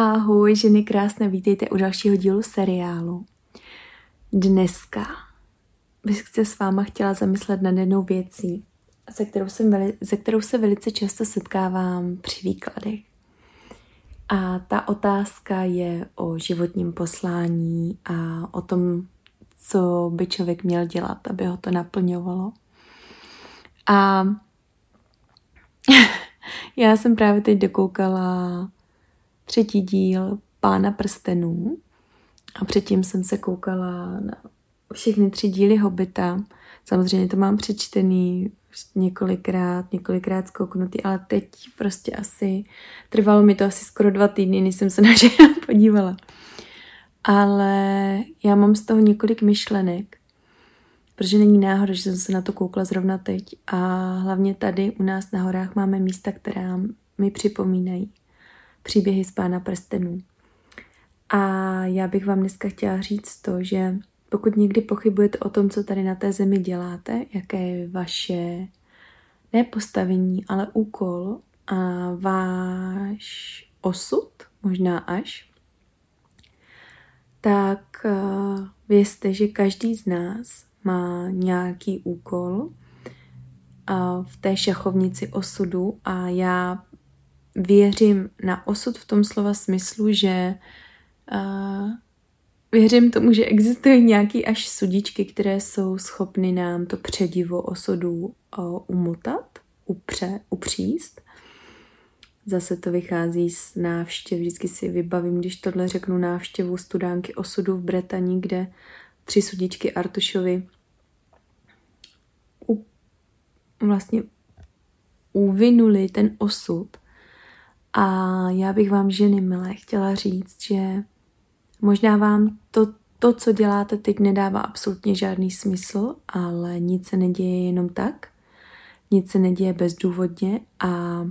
Ahoj, ženy krásné, vítejte u dalšího dílu seriálu. Dneska bych se s váma chtěla zamyslet nad jednou věcí, se kterou, jsem veli, se kterou se velice často setkávám při výkladech. A ta otázka je o životním poslání a o tom, co by člověk měl dělat, aby ho to naplňovalo. A já jsem právě teď dokoukala třetí díl Pána prstenů a předtím jsem se koukala na všechny tři díly Hobita. Samozřejmě to mám přečtený několikrát, několikrát zkouknutý, ale teď prostě asi, trvalo mi to asi skoro dva týdny, než jsem se na podívala. Ale já mám z toho několik myšlenek, protože není náhoda, že jsem se na to koukla zrovna teď. A hlavně tady u nás na horách máme místa, která mi připomínají příběhy z Pána prstenů. A já bych vám dneska chtěla říct to, že pokud někdy pochybujete o tom, co tady na té zemi děláte, jaké je vaše ne postavení, ale úkol a váš osud, možná až, tak uh, vězte, že každý z nás má nějaký úkol uh, v té šachovnici osudu a já věřím na osud v tom slova smyslu, že uh, věřím tomu, že existují nějaké až sudičky, které jsou schopny nám to předivo osudu uh, umotat, upře, upříst. Zase to vychází z návštěv. Vždycky si vybavím, když tohle řeknu návštěvu studánky osudu v Bretani, kde tři sudičky Artušovi u, vlastně uvinuli ten osud a já bych vám, ženy milé, chtěla říct, že možná vám to, to, co děláte teď, nedává absolutně žádný smysl, ale nic se neděje jenom tak, nic se neděje bezdůvodně a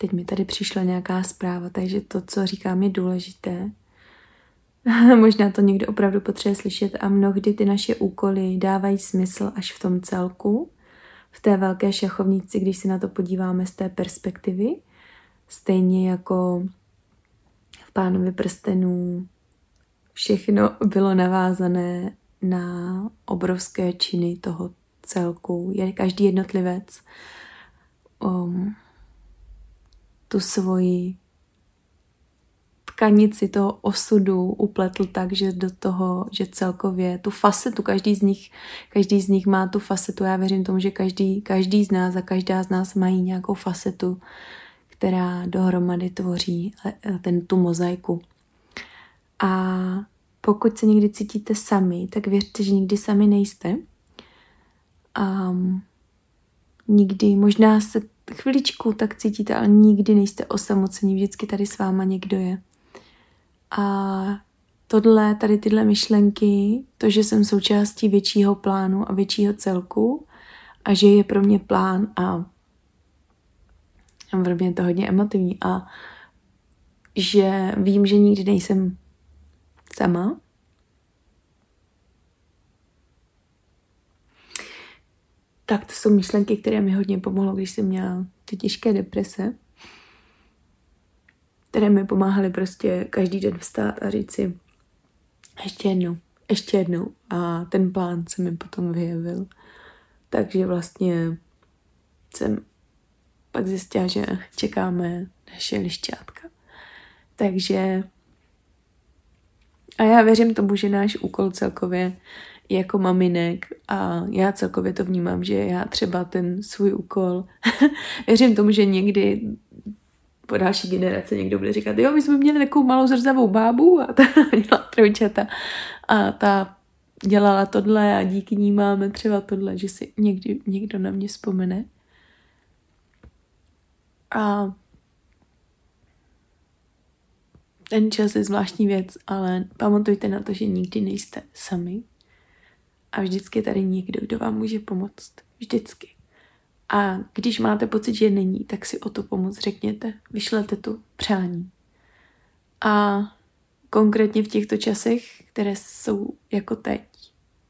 teď mi tady přišla nějaká zpráva, takže to, co říkám, je důležité. možná to někdo opravdu potřebuje slyšet a mnohdy ty naše úkoly dávají smysl až v tom celku, v té velké šachovnici, když se na to podíváme z té perspektivy, Stejně jako v pánovi prstenů všechno bylo navázané na obrovské činy toho celku. Je každý jednotlivec um, tu svoji tkanici toho osudu upletl tak, že do toho, že celkově tu facetu, každý z nich, každý z nich má tu facetu. Já věřím tomu, že každý, každý z nás a každá z nás mají nějakou facetu, která dohromady tvoří eh, ten, tu mozaiku. A pokud se někdy cítíte sami, tak věřte, že nikdy sami nejste. Um, nikdy, možná se chviličku tak cítíte, ale nikdy nejste osamocení, vždycky tady s váma někdo je. A tohle, tady tyhle myšlenky, to, že jsem součástí většího plánu a většího celku a že je pro mě plán a pro mě je to hodně emotivní a že vím, že nikdy nejsem sama. Tak to jsou myšlenky, které mi hodně pomohlo, když jsem měla ty těžké deprese, které mi pomáhaly prostě každý den vstát a říct si ještě jednou, ještě jednou. A ten plán se mi potom vyjevil. Takže vlastně jsem pak zjistila, že čekáme naše lišťátka. Takže a já věřím tomu, že náš úkol celkově jako maminek a já celkově to vnímám, že já třeba ten svůj úkol, věřím tomu, že někdy po další generace někdo bude říkat, jo, my jsme měli takovou malou zrzavou bábu a ta měla trojčata a ta dělala tohle a díky ní máme třeba tohle, že si někdy někdo na mě vzpomene. A ten čas je zvláštní věc, ale pamatujte na to, že nikdy nejste sami. A vždycky tady někdo, kdo vám může pomoct. Vždycky. A když máte pocit, že není, tak si o to pomoc řekněte. Vyšlete tu přání. A konkrétně v těchto časech, které jsou jako teď,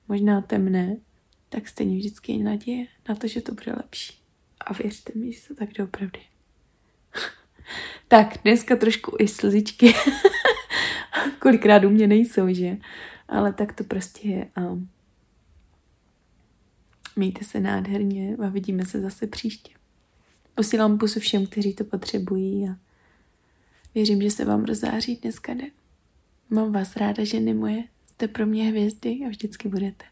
možná temné, tak stejně vždycky je naděje na to, že to bude lepší. A věřte mi, že to tak doopravdy. Tak, dneska trošku i slzičky. Kolikrát u mě nejsou, že? Ale tak to prostě je. A mějte se nádherně a vidíme se zase příště. Posílám pusu všem, kteří to potřebují a věřím, že se vám rozáří dneska den. Mám vás ráda, ženy moje, jste pro mě hvězdy a vždycky budete.